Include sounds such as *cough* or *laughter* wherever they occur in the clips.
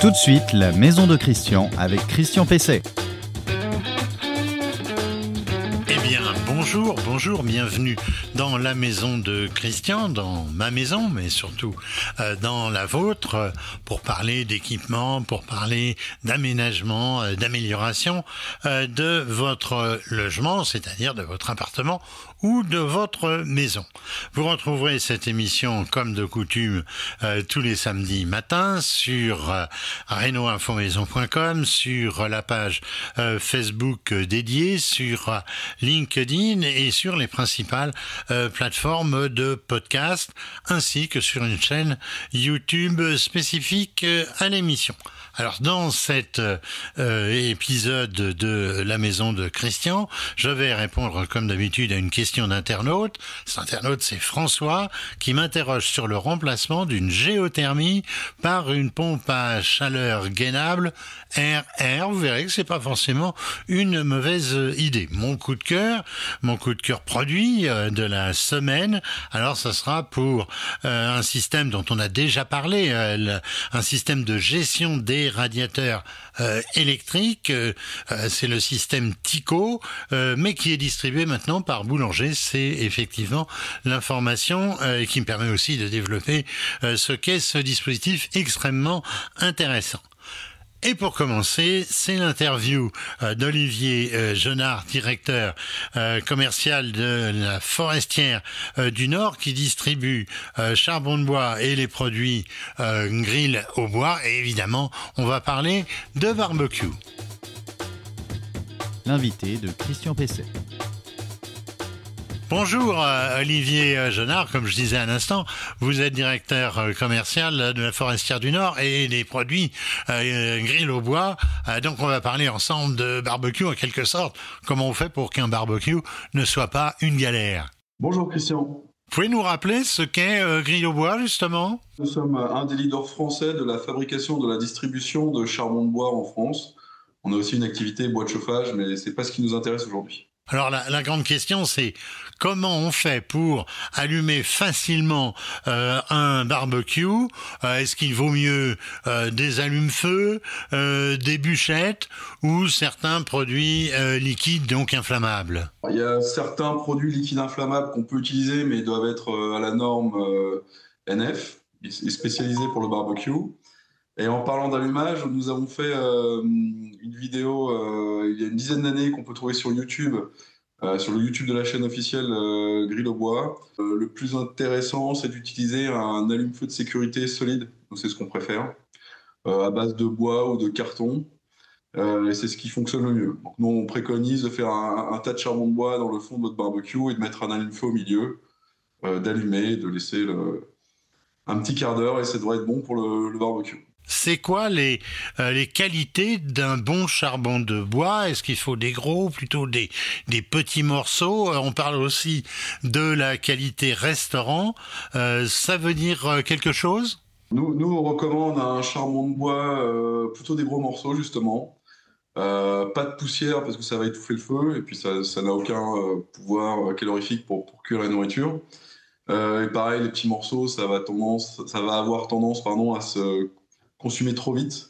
Tout de suite, la maison de Christian avec Christian Pesset. Eh bien, bonjour, bonjour, bienvenue dans la maison de Christian, dans ma maison, mais surtout euh, dans la vôtre, pour parler d'équipement, pour parler d'aménagement, euh, d'amélioration euh, de votre logement, c'est-à-dire de votre appartement ou de votre maison. Vous retrouverez cette émission comme de coutume euh, tous les samedis matins sur euh, sur la page euh, Facebook euh, dédiée, sur euh, LinkedIn et sur les principales euh, plateformes de podcast, ainsi que sur une chaîne YouTube spécifique euh, à l'émission. Alors dans cet euh, épisode de la maison de Christian, je vais répondre comme d'habitude à une question d'internaute. Cet internaute c'est François qui m'interroge sur le remplacement d'une géothermie par une pompe à chaleur gainable RR. Vous verrez que c'est pas forcément une mauvaise idée. Mon coup de cœur, mon coup de cœur produit euh, de la semaine. Alors ça sera pour euh, un système dont on a déjà parlé, euh, un système de gestion des radiateurs euh. Euh, c'est le système Tico, euh, mais qui est distribué maintenant par Boulanger. C'est effectivement l'information qui me permet aussi de développer ce qu'est ce dispositif extrêmement intéressant. Et pour commencer, c'est l'interview euh, d'Olivier euh, Jenard, directeur euh, commercial de la Forestière du Nord, qui distribue charbon de bois et les produits grill au bois. Et évidemment, on va parler de barbecue. L'invité de Christian Pesset. Bonjour euh, Olivier Jenard, comme je disais à l'instant, vous êtes directeur euh, commercial de la Forestière du Nord et des produits euh, grill au bois. Euh, donc on va parler ensemble de barbecue en quelque sorte. Comment on fait pour qu'un barbecue ne soit pas une galère? Bonjour Christian. Pouvez nous rappeler ce qu'est euh, grill au bois justement? Nous sommes un des leaders français de la fabrication de la distribution de charbon de bois en France. On a aussi une activité bois de chauffage, mais c'est pas ce qui nous intéresse aujourd'hui. Alors la, grande question c'est comment on fait pour allumer facilement euh, un barbecue? Euh, Est-ce qu'il vaut mieux euh, des allumes-feu, des bûchettes ou certains produits liquides donc inflammables? Il y a certains produits liquides inflammables qu'on peut utiliser, mais doivent être à la norme NF et spécialisés pour le barbecue. Et en parlant d'allumage, nous avons fait euh, une vidéo euh, il y a une dizaine d'années qu'on peut trouver sur YouTube, euh, sur le YouTube de la chaîne officielle euh, Grill au bois. Le plus intéressant, c'est d'utiliser un allume-feu de sécurité solide, c'est ce qu'on préfère, à base de bois ou de carton. Et c'est ce qui fonctionne le mieux. Donc nous, on préconise de faire un, tas de charbon de bois dans le fond de votre barbecue et de mettre un allume-feu au milieu, d'allumer, de laisser un petit quart d'heure et ça devrait être bon pour le barbecue. C'est quoi les, euh, les qualités d'un bon charbon de bois? Est-ce qu'il faut des gros, plutôt des, des petits morceaux? Euh, On parle aussi de la qualité restaurant. Euh, ça veut dire quelque chose? Nous, nous, on recommande un charbon de bois, plutôt des gros morceaux, justement. Pas de poussière parce que ça va étouffer le feu et puis ça n'a aucun pouvoir calorifique pour, pour cuire la nourriture. Et pareil, les petits morceaux, ça va, tendance, ça va avoir tendance pardon, à se consumer trop vite.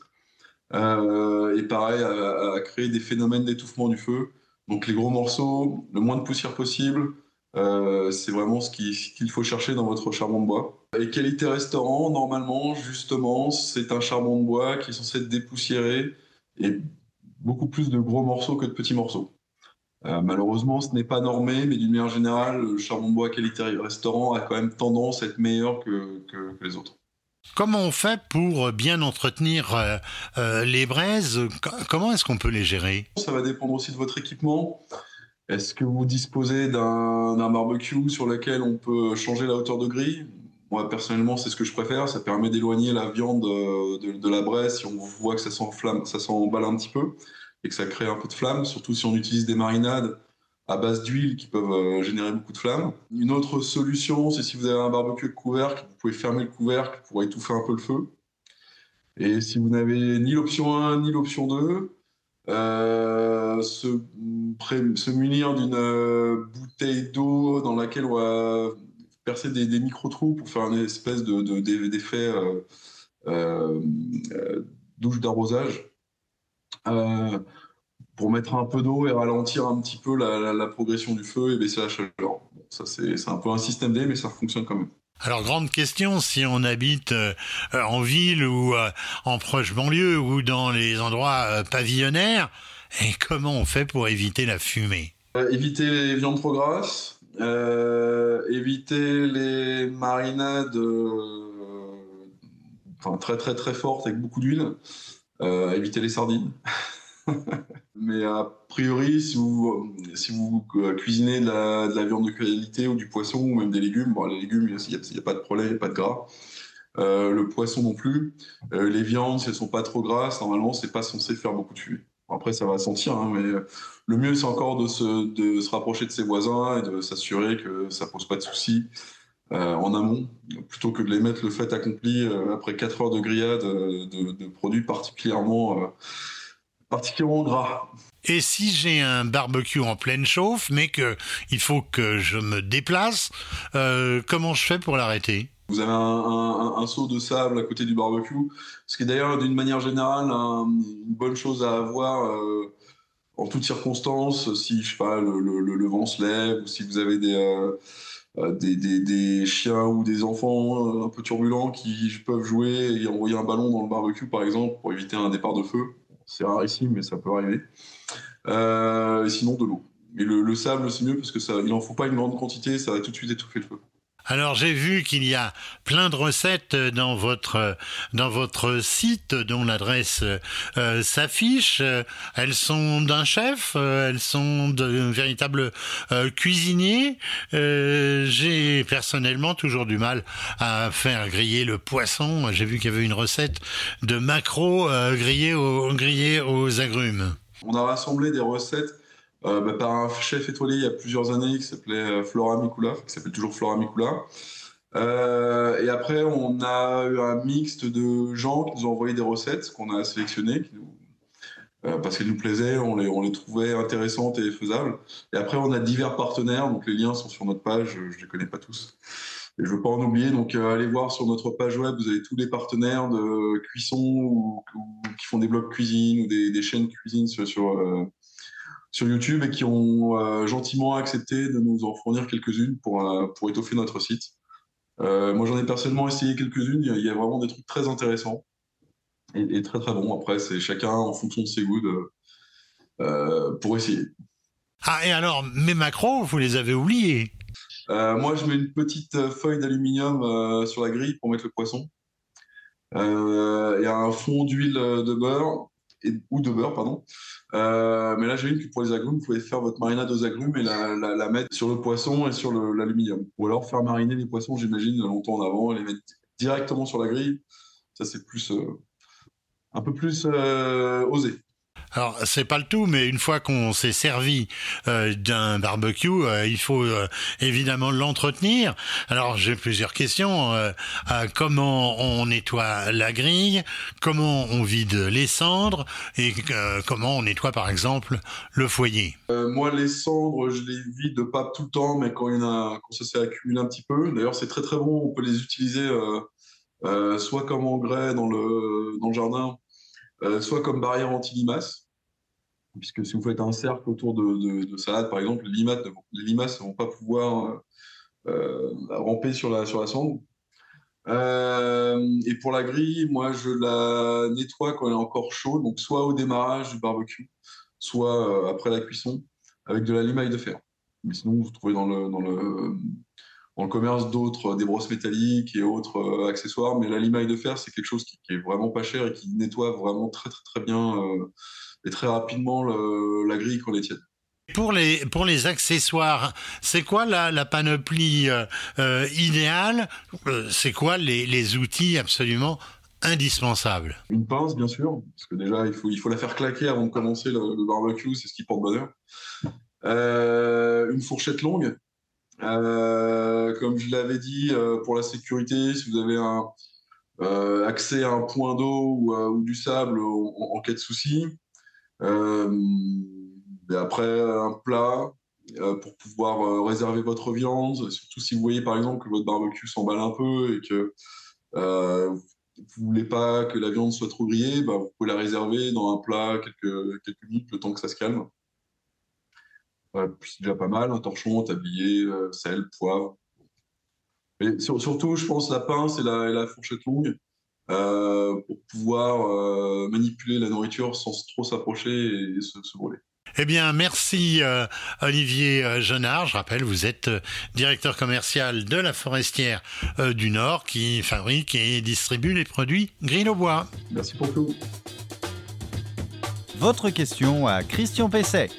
Euh, et pareil, à, créer des phénomènes d'étouffement du feu. Donc les gros morceaux, le moins de poussière possible, euh, c'est vraiment ce qu'il faut chercher dans votre charbon de bois. Et qualité restaurant, normalement, justement, c'est un charbon de bois qui est censé être dépoussiéré et beaucoup plus de gros morceaux que de petits morceaux. Euh, malheureusement, ce n'est pas normé, mais d'une manière générale, le charbon de bois qualité restaurant a quand même tendance à être meilleur que, que- que les autres. Comment on fait pour bien entretenir euh, euh, les braises? Co- Comment est-ce qu'on peut les gérer? Ça va dépendre aussi de votre équipement. Est-ce que vous disposez d'un barbecue sur lequel on peut changer la hauteur de grille? Moi, personnellement, c'est ce que je préfère. Ça permet d'éloigner la viande euh, de, de la braise si on voit que ça s'emballe un petit peu et que ça crée un peu de flamme, surtout si on utilise des marinades à base d'huile qui peuvent euh, générer beaucoup de flammes. Une autre solution, c'est si vous avez un barbecue avec couvercle, vous pouvez fermer le couvercle pour étouffer un peu le feu. Et si vous n'avez ni l'option 1 ni l'option 2, euh, se, munir d'une euh, bouteille d'eau dans laquelle on va percer des, micro-trous pour faire une espèce de, de- d'e- d'effet douche d'arrosage pour mettre un peu d'eau et ralentir un petit peu la, progression du feu et baisser la chaleur. ça c'est un peu un système D, mais ça fonctionne quand même. Alors grande question, si on habite euh, en ville ou euh, en proche banlieue ou dans les endroits euh, pavillonnaires, et comment on fait pour éviter la fumée? Éviter les viandes trop grasses, éviter les marinades très très très fortes avec beaucoup d'huile, éviter les sardines. *laughs* *laughs* Mais a priori, si vous, euh, cuisinez de la, viande de qualité ou du poisson ou même des légumes, bon, les légumes, il n'y a, pas de problème, il n'y a pas de gras. Euh, le poisson non plus. Euh, les viandes, si elles ne sont pas trop grasses, normalement, c'est pas censé faire beaucoup de fumée. Après, ça va sentir, hein, mais le mieux, c'est encore de se, rapprocher de ses voisins et de s'assurer que ça pose pas de soucis en amont, plutôt que de les mettre le fait accompli après 4 heures de grillade de, de produits particulièrement particulièrement gras. Et si j'ai un barbecue en pleine chauffe, mais que il faut que je me déplace, euh, comment je fais pour l'arrêter? Vous avez un, seau de sable à côté du barbecue, ce qui est d'ailleurs d'une manière générale une bonne chose à avoir euh, en toutes circonstances. Si je sais pas, le, vent se lève, ou si vous avez des, euh, des, des, chiens ou des enfants un peu turbulents qui peuvent jouer et envoyer un ballon dans le barbecue, par exemple, pour éviter un départ de feu. C'est rare ici, mais ça peut arriver. Euh, sinon, de l'eau. Mais le, sable, c'est mieux parce que ça, il faut pas une grande quantité, ça va tout de suite étouffer le feu. Alors j'ai vu qu'il y a plein de recettes dans votre dans votre site dont l'adresse euh, s'affiche. Elles sont d'un chef, elles sont de véritables euh, cuisiniers. Euh, j'ai personnellement toujours du mal à faire griller le poisson. J'ai vu qu'il y avait une recette de maquereau grillé aux grillé aux agrumes. On a rassemblé des recettes euh, bah, par un chef étoilé il y a plusieurs années qui s'appelait euh, Flora Mikula, qui s'appelle toujours Flora Mikula. Euh, et après, on a eu un mixte de gens qui nous ont envoyé des recettes qu'on a sélectionnées, parce qu'elles nous plaisaient, on les, on les trouvait intéressantes et faisables. Et après, on a divers partenaires, donc les liens sont sur notre page, je ne les connais pas tous. Et je ne veux pas en oublier, donc allez voir sur notre page web, vous avez tous les partenaires de cuisson ou, qui font des blogs cuisine ou des, des chaînes cuisine sur, sur sur YouTube et qui ont euh, gentiment accepté de nous en fournir quelques-unes pour, euh, pour étoffer notre site. Euh, moi, j'en ai personnellement essayé quelques-unes. Il y, a vraiment des trucs très intéressants et, très très bons. Après, c'est chacun en fonction de ses goûts pour essayer. Ah, et alors, mes macros, vous les avez oubliés? Moi, je mets une petite feuille d'aluminium sur la grille pour mettre le poisson. Il y a un fond d'huile de beurre ou de beurre, pardon. Euh, mais là, j'ai vu que pour les agrumes, vous pouvez faire votre marinade aux agrumes et la, mettre sur le poisson et sur l'aluminium. Ou alors faire mariner les poissons, j'imagine, longtemps en avant et les mettre directement sur la grille. Ça, c'est plus euh, un peu plus euh, osé. Alors c'est pas le tout, mais une fois qu'on s'est servi euh, d'un barbecue, euh, il faut euh, évidemment l'entretenir. Alors j'ai plusieurs questions. comment on nettoie la grille Comment on vide les cendres Et comment on nettoie par exemple le foyer Moi les cendres, je les vide pas tout le temps, mais quand, il a, quand ça s'est accumulé un petit peu. D'ailleurs c'est très très bon. On peut les utiliser soit comme engrais dans le dans le jardin soit comme barrière anti-limaces, puisque si vous faites un cercle autour de, de, salade, par exemple, les limaces, ne vont pas pouvoir euh, euh, ramper sur la, sur la cendre. et pour la grille, moi, je la nettoie quand elle est encore chaude, donc soit au démarrage du barbecue, soit après la cuisson, avec de la limaille de fer. Mais sinon, vous trouvez dans le, dans le, dans commerce d'autres, des brosses métalliques et autres euh, accessoires, mais la limaille de fer, c'est quelque chose qui, est vraiment pas cher et qui nettoie vraiment très très bien euh, et très rapidement la grille est tiède. Pour les, pour les accessoires, c'est quoi la, la panoplie euh, idéale? C'est quoi les, les, outils absolument indispensables? Une pince, bien sûr, parce que déjà, il faut, il faut la faire claquer avant de commencer le, le barbecue, c'est ce qui porte bonheur. une fourchette longue, euh, comme je l'avais dit, euh, pour la sécurité, si vous avez un, euh, accès à un point d'eau ou, du sable en, cas de souci. Et après, un plat pour pouvoir réserver votre viande, surtout si vous voyez par exemple que votre barbecue s'emballe un peu et que vous voulez pas que la viande soit trop grillée, bah, vous pouvez la réserver dans un plat quelques, minutes, le temps que ça se calme. c'est déjà pas mal, un torchon, tablier, sel, poivre. Mais surtout, je pense, la pince et la fourchette longue pour pouvoir manipuler la nourriture sans trop s'approcher et, se, se brûler. Eh bien, merci euh, Olivier euh, Jeunard. Je rappelle, vous êtes euh, directeur commercial de la Forestière du Nord qui fabrique et distribue les produits Grill au bois. Merci beaucoup. Votre question à Christian Pesset.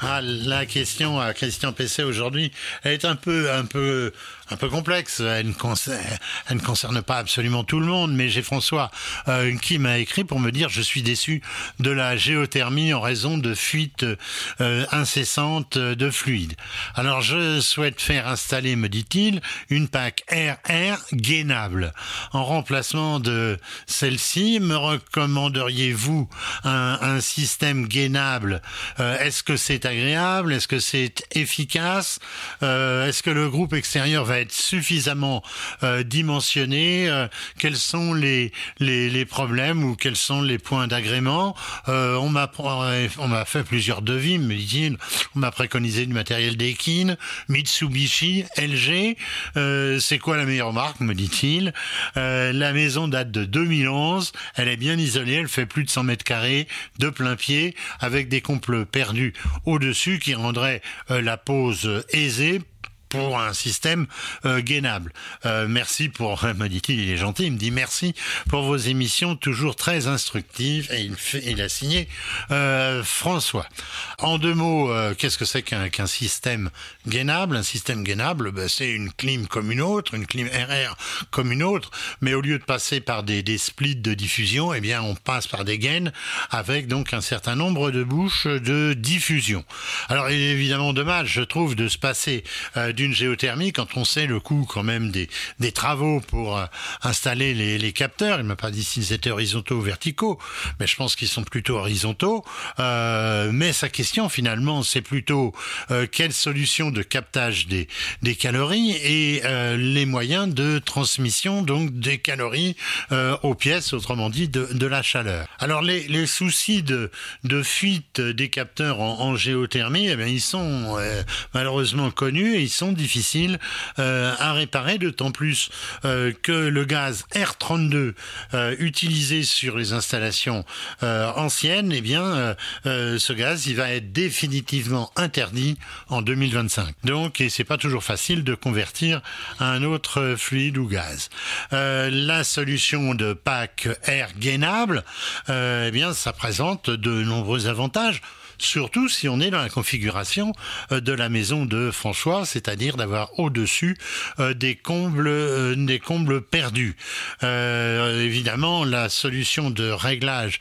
Ah, la question à Christian Pesset aujourd'hui est un peu, un peu un peu complexe. Elle ne, concerne, pas absolument tout le monde, mais j'ai François euh, qui m'a écrit pour me dire je suis déçu de la géothermie en raison de fuites euh, incessantes de fluide. Alors je souhaite faire installer, me dit-il, une PAC RR gainable. En remplacement de celle-ci, me recommanderiez-vous un, un, système gainable? Euh, Est-ce que c'est agréable? Est-ce que c'est efficace? Est-ce que le groupe extérieur va être suffisamment euh, dimensionné, euh, quels sont les, les, problèmes ou quels sont les points d'agrément. Euh, on m'a on m'a fait plusieurs devis, me dit On m'a préconisé du matériel Daikin, Mitsubishi, LG. C'est quoi la meilleure marque, me dit-il. la maison date de 2011. Elle est bien isolée. Elle fait plus de 100 mètres carrés de plein pied avec des comples perdus au-dessus qui rendraient la pose aisée pour un système euh, gainable. Euh, merci pour, *laughs* me dit-il, il est gentil, il me dit merci pour vos émissions toujours très instructives et il, a signé euh, François. En deux mots, qu'est-ce que c'est qu'un système gainable? Un système gainable, ben, c'est une clim comme une autre, une clim RR comme une autre, mais au lieu de passer par des, des splits de diffusion, eh bien on passe par des gaines avec donc un certain nombre de bouches de diffusion. Alors il est évidemment dommage, je trouve, de se passer d'une géothermie quand on sait le coût quand même des, des travaux pour euh, installer les, les, capteurs. Il m'a pas dit s'ils étaient horizontaux ou verticaux, mais je pense qu'ils sont plutôt horizontaux. Euh, mais sa question finalement, c'est plutôt euh, quelle solution de captage des, des calories et les moyens de transmission donc des calories aux pièces, autrement dit de, de la chaleur. Alors les, les soucis de, de fuite des capteurs en, géothermie, eh ils sont malheureusement connus et ils sont difficile euh, à réparer, d'autant plus euh, que le gaz R32 euh, utilisé sur les installations anciennes, eh bien, ce gaz, il va être définitivement interdit en 2025. Donc, et c'est pas toujours facile de convertir un autre fluide ou gaz. la solution de pack air gainable, eh bien, ça présente de nombreux avantages surtout si on est dans la configuration euh, de la maison de François, c'est-à-dire d'avoir au-dessus euh, des combles, euh, des combles perdus. évidemment, la solution de réglage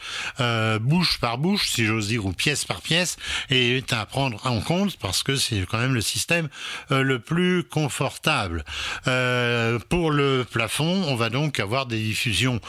bouche par bouche, si j'ose dire, ou pièce par pièce, est à prendre en compte parce que c'est quand même le système le plus confortable. pour le plafond, on va donc avoir des diffusions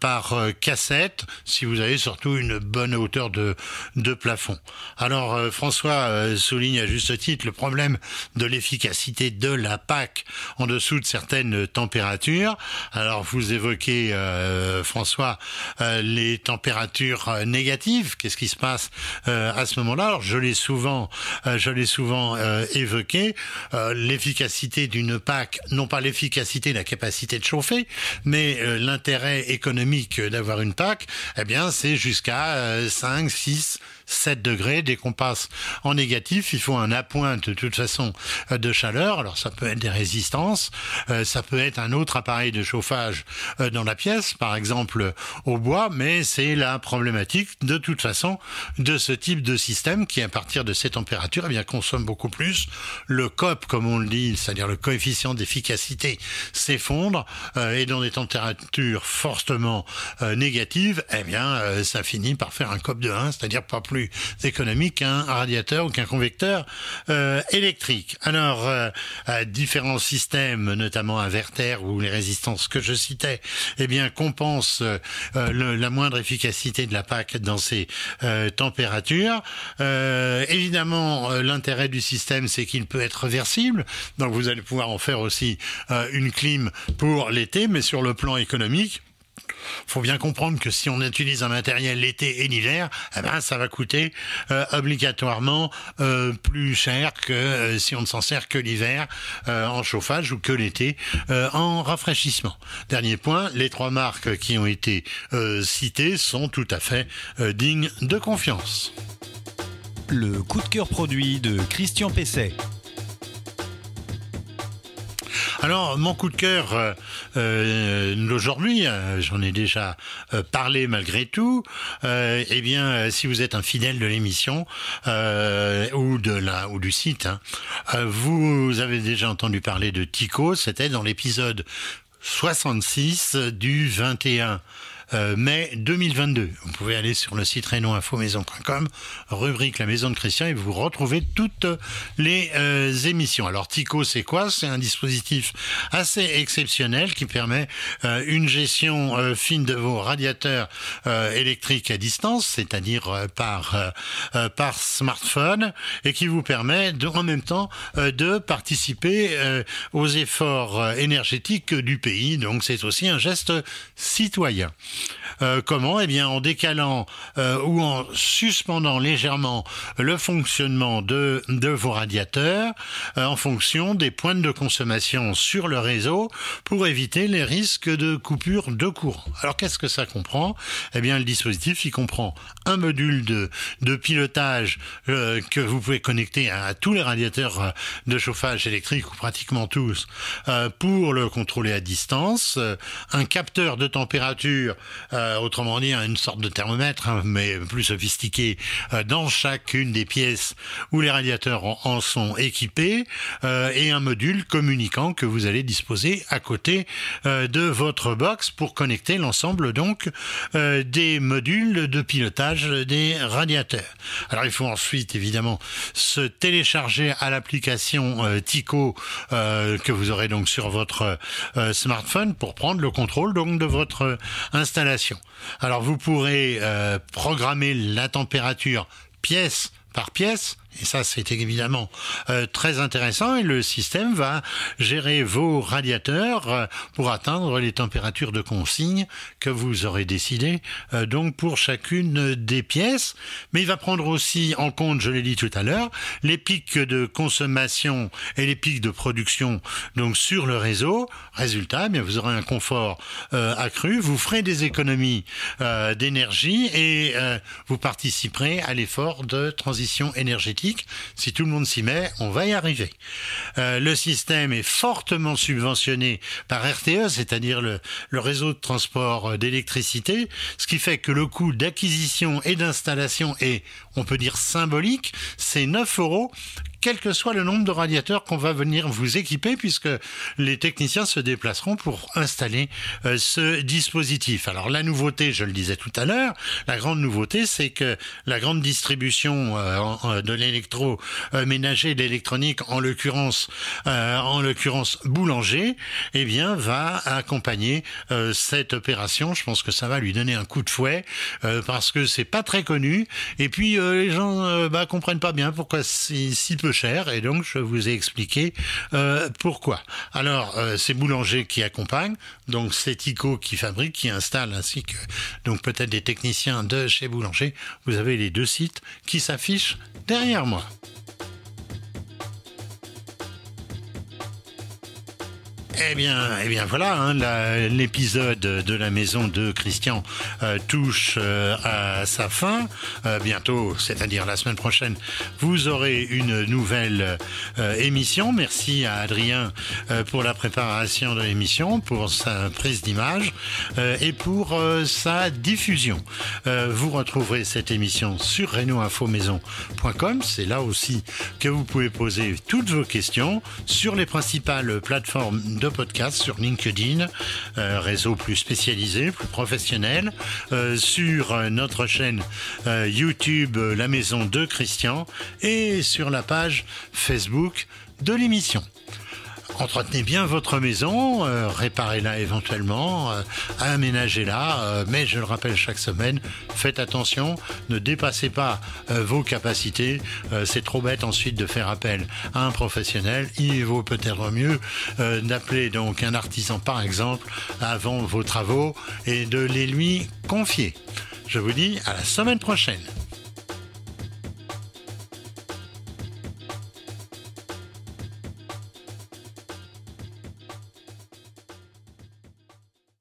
par cassette, si vous avez surtout une bonne hauteur de, de plafond. Alors euh, François euh, souligne à juste titre le problème de l'efficacité de la PAC en dessous de certaines températures. Alors vous évoquez euh, François les températures négatives. Qu'est-ce qui se passe à ce moment-là? Je l'ai souvent, je souvent évoqué. l'efficacité d'une PAC, non pas l'efficacité, la capacité de chauffer, mais l'intérêt économique d'avoir une PAC, eh bien c'est jusqu'à 5, 6 7 degrés. Dès qu'on passe en négatif, il faut un appoint de toute façon euh, de chaleur. Alors ça peut être des résistances, euh, ça peut être un autre appareil de chauffage euh, dans la pièce, par exemple au bois, mais c'est la problématique de toute façon de ce type de système qui à partir de ces températures eh bien, consomme beaucoup plus. Le COP, comme on le dit, c'est-à-dire le coefficient d'efficacité, s'effondre et dans des températures fortement négatives, eh bien ça finit par faire un COP de 1, c'est-à-dire pas plus économique qu'un radiateur ou qu'un convecteur électrique. Alors, différents systèmes, notamment inverter ou les résistances que je citais, eh bien, compensent la moindre efficacité de la PAC dans ces températures. évidemment, l'intérêt du système, c'est qu'il peut être réversible. Donc, vous allez pouvoir en faire aussi une clim pour l'été, mais sur le plan économique, faut bien comprendre que si on utilise un matériel l'été et l'hiver, eh ben, ça va coûter euh, obligatoirement euh, plus cher que euh, si on ne s'en sert que l'hiver en chauffage ou que l'été en rafraîchissement. Dernier point, les trois marques qui ont été citées sont tout à fait dignes de confiance. Le coup de cœur produit de Christian Pesset. Alors, mon coup de cœur euh, euh, d'aujourd'hui, euh, j'en ai déjà parlé malgré tout. eh bien, si vous êtes un fidèle de l'émission ou de la ou du site, hein, vous avez déjà entendu parler de Tico. C'était dans l'épisode 66 du 21 euh, mai 2022. Vous pouvez aller sur le site maison.com, rubrique La Maison de Christian, et vous retrouvez toutes les euh, émissions. Alors Tico, c'est quoi? C'est un dispositif assez exceptionnel qui permet euh, une gestion fine de vos radiateurs électriques à distance, c'est-à-dire par par smartphone, et qui vous permet de, en même temps de participer aux efforts énergétiques du pays. Donc c'est aussi un geste citoyen. Euh, comment? Eh bien en décalant euh, ou en suspendant légèrement le fonctionnement de, de vos radiateurs euh, en fonction des pointes de consommation sur le réseau pour éviter les risques de coupure de courant. Alors qu'est-ce que ça comprend? Eh bien le dispositif il comprend un module de, de pilotage que vous pouvez connecter à, tous les radiateurs de chauffage électrique ou pratiquement tous pour le contrôler à distance, un capteur de température euh, autrement dit une sorte de thermomètre, hein, mais plus sophistiqué, euh, dans chacune des pièces où les radiateurs en, sont équipés, euh, et un module communicant que vous allez disposer à côté de votre box pour connecter l'ensemble donc des modules de pilotage des radiateurs. Alors il faut ensuite évidemment se télécharger à l'application Tico que vous aurez donc sur votre smartphone pour prendre le contrôle donc de votre installation. Alors vous pourrez euh, programmer la température pièce par pièce et ça, c'est évidemment euh, très intéressant. Et le système va gérer vos radiateurs euh, pour atteindre les températures de consigne que vous aurez décidé euh, donc pour chacune des pièces. Mais il va prendre aussi en compte, je l'ai dit tout à l'heure, les pics de consommation et les pics de production donc sur le réseau. Résultat, eh bien vous aurez un confort accru, vous ferez des économies d'énergie et vous participerez à l'effort de transition énergétique si tout le monde s'y met, on va y arriver. Euh, le système est fortement subventionné par RTE, c'est-à-dire le, le, réseau de transport euh, d'électricité, ce qui fait que le coût d'acquisition et d'installation est, on peut dire, symbolique. C'est 9 euros quel que soit le nombre de radiateurs qu'on va venir vous équiper, puisque les techniciens se déplaceront pour installer euh, ce dispositif. Alors la nouveauté, je le disais tout à l'heure, la grande nouveauté, c'est que la grande distribution euh, de l'électroménager, de l'électronique, en l'occurrence, euh, en l'occurrence boulanger, eh bien, va accompagner cette opération. Je pense que ça va lui donner un coup de fouet parce que c'est pas très connu. Et puis les gens bah, comprennent pas bien pourquoi c'est si peu cher et donc je vous ai expliqué euh, pourquoi. Alors euh, c'est Boulanger qui accompagne, donc c'est Tico qui fabrique, qui installe, ainsi que donc peut-être des techniciens de chez Boulanger. Vous avez les deux sites qui s'affichent derrière moi. Eh bien, eh bien voilà, hein, l'épisode de la maison de Christian euh, touche euh, à sa fin. Euh, bientôt, c'est-à-dire la semaine prochaine, vous aurez une nouvelle émission. Merci à Adrien pour la préparation de l'émission, pour sa prise d'image et pour sa diffusion. vous retrouverez cette émission sur renoinfomaison.com. C'est là aussi que vous pouvez poser toutes vos questions sur les principales plateformes de podcast sur LinkedIn, euh, réseau plus spécialisé, plus professionnel, euh, sur notre chaîne YouTube La Maison de Christian et sur la page Facebook de l'émission. Entretenez bien votre maison, euh, réparez-la éventuellement, euh, aménagez-la, euh, mais je le rappelle chaque semaine, faites attention, ne dépassez pas vos capacités, c'est trop bête ensuite de faire appel à un professionnel, il vaut peut-être mieux d'appeler donc un artisan par exemple avant vos travaux et de les lui confier. Je vous dis à la semaine prochaine.